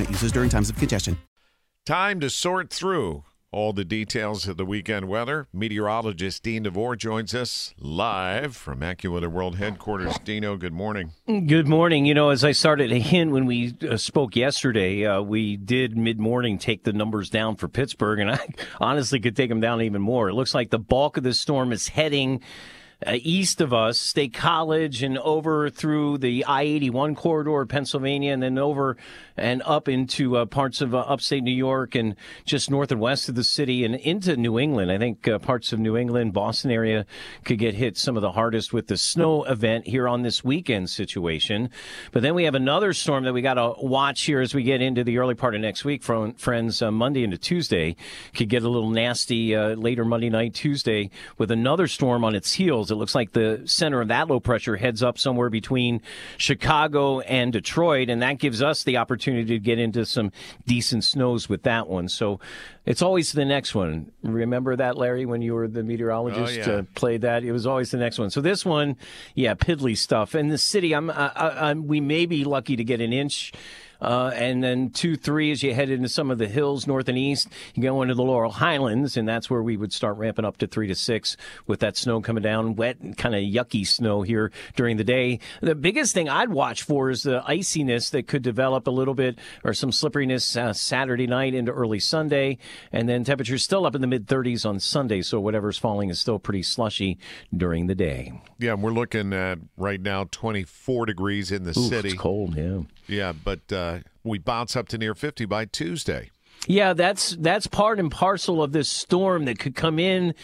users during times of congestion. Time to sort through all the details of the weekend weather. Meteorologist Dean DeVore joins us live from AccuWeather World Headquarters. Dino, good morning. Good morning. You know, as I started to hint when we uh, spoke yesterday, uh, we did mid morning take the numbers down for Pittsburgh, and I honestly could take them down even more. It looks like the bulk of the storm is heading. Uh, east of us, State College, and over through the I 81 corridor of Pennsylvania, and then over and up into uh, parts of uh, upstate New York and just north and west of the city and into New England. I think uh, parts of New England, Boston area could get hit some of the hardest with the snow event here on this weekend situation. But then we have another storm that we got to watch here as we get into the early part of next week. From friends, uh, Monday into Tuesday could get a little nasty uh, later Monday night, Tuesday with another storm on its heels. It looks like the center of that low pressure heads up somewhere between Chicago and Detroit, and that gives us the opportunity to get into some decent snows with that one. So it's always the next one. Remember that, Larry, when you were the meteorologist? Oh, yeah. uh, played that. It was always the next one. So this one, yeah, piddly stuff. And the city, I'm, I, I, I'm, we may be lucky to get an inch. Uh, and then two, three, as you head into some of the hills north and east, you go into the Laurel Highlands, and that's where we would start ramping up to three to six with that snow coming down, wet and kind of yucky snow here during the day. The biggest thing I'd watch for is the iciness that could develop a little bit or some slipperiness uh, Saturday night into early Sunday, and then temperatures still up in the mid 30s on Sunday, so whatever's falling is still pretty slushy during the day. Yeah, we're looking at right now 24 degrees in the Oof, city. It's cold, yeah. Yeah, but uh, we bounce up to near 50 by Tuesday. Yeah, that's that's part and parcel of this storm that could come in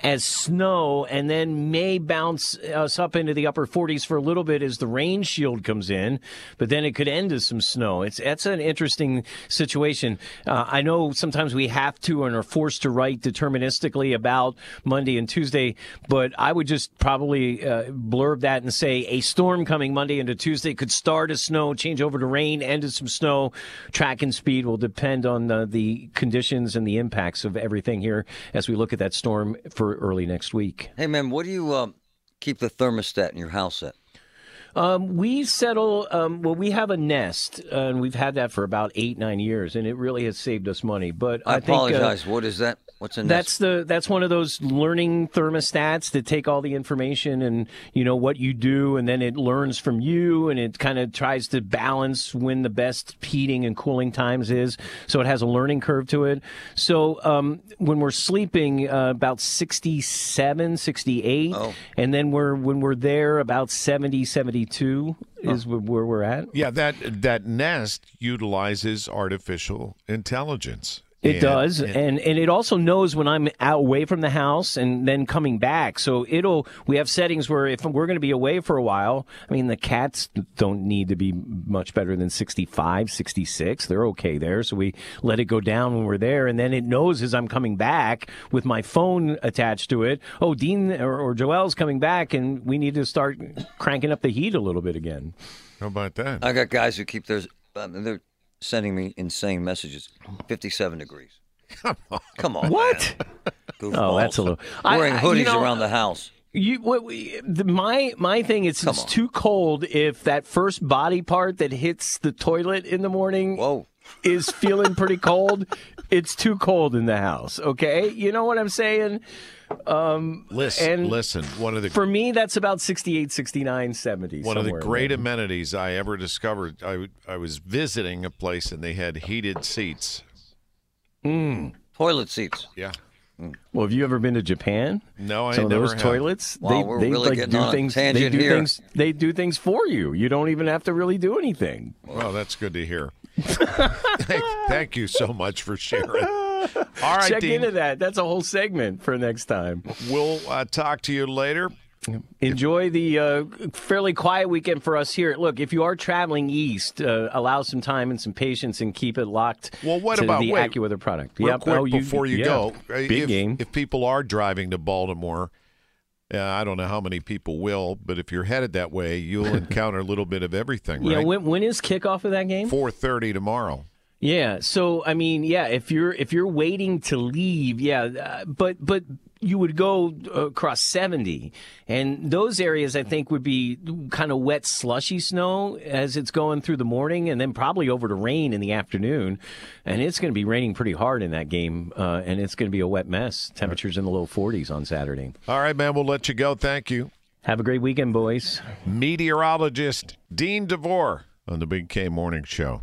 as snow and then may bounce us up into the upper 40s for a little bit as the rain shield comes in, but then it could end as some snow. It's that's an interesting situation. Uh, I know sometimes we have to and are forced to write deterministically about Monday and Tuesday, but I would just probably uh, blurb that and say a storm coming Monday into Tuesday could start as snow, change over to rain, end as some snow. Track and speed will depend on uh, the conditions and the impacts of everything here as we look at that storm for early next week. Hey, man, what do you uh, keep the thermostat in your house at? Um, we settle. Um, well, we have a Nest, uh, and we've had that for about eight, nine years, and it really has saved us money. But I, I, think, uh, apologize. what is that? What's in that's the that's one of those learning thermostats that take all the information and you know what you do, and then it learns from you, and it kind of tries to balance when the best heating and cooling times is. So it has a learning curve to it. So um, when we're sleeping, uh, about 67, 68, Oh. and then we're when we're there about 70, 72 Uh. is wh- where we're at. Yeah, that that Nest utilizes artificial intelligence. It And- does, and- and and it also knows when I'm out away from the house and then coming back. So it'll we have settings where if we're going to be away for a while, I mean the cats don't need to be much better than 65, 66. They're okay there. So we let it go down when we're there, and then it knows as I'm coming back with my phone attached to it. Oh, Dean or, or Joel's coming back, and we need to start cranking up the heat a little bit again. How about that? I got guys who keep theirs. Um, they're sending me insane messages. Fifty-seven degrees. Come on. Come on. What? man. Oh, Goofballs. that's a little. I- Wearing I- hoodies you know, around the house. You what we, the, my my thing is Come it's on. too cold if that first body part that hits the toilet in the morning Whoa. is feeling pretty cold. It's too cold in the house. Okay, you know what I'm saying. Um, listen, and listen. One of the For me, that's about 68, 69, 70. one of the great there. amenities I ever discovered. I I was visiting a place and they had heated seats. Mm. Toilet seats. Yeah. Mm. Well, have you ever been to Japan? No, I Some of never those have. toilets, Wow, they, they really like do things. They do here. things. They do things for you. You don't even have to really do anything. Well, that's good to hear. thank, thank you so much for sharing. All right, Check Dean. into that. That's a whole segment for next time. We'll uh, talk to you later. Enjoy the uh, fairly quiet weekend for us here. Look, if you are traveling east, uh, allow some time and some patience and keep it locked. Well, what to about- the wait, AccuWeather product? Real Yep. quick Oh, before you yeah. go, big if, game. if people are driving to Baltimore, uh, I don't know how many people will, but if you're headed that way, you'll encounter a little bit of everything. yeah. When, when is kickoff of that game? Four thirty tomorrow. Yeah. So I mean, yeah, if you're if you're waiting to leave, yeah, uh, but but you would go uh, across 70 and those areas I think would be kind of wet slushy snow as it's going through the morning and then probably over to rain in the afternoon and it's going to be raining pretty hard in that game uh, and it's going to be a wet mess temperatures in the low 40s on Saturday All right, man. We'll let you go. Thank you, have a great weekend boys meteorologist Dean DeVore on the Big K Morning Show.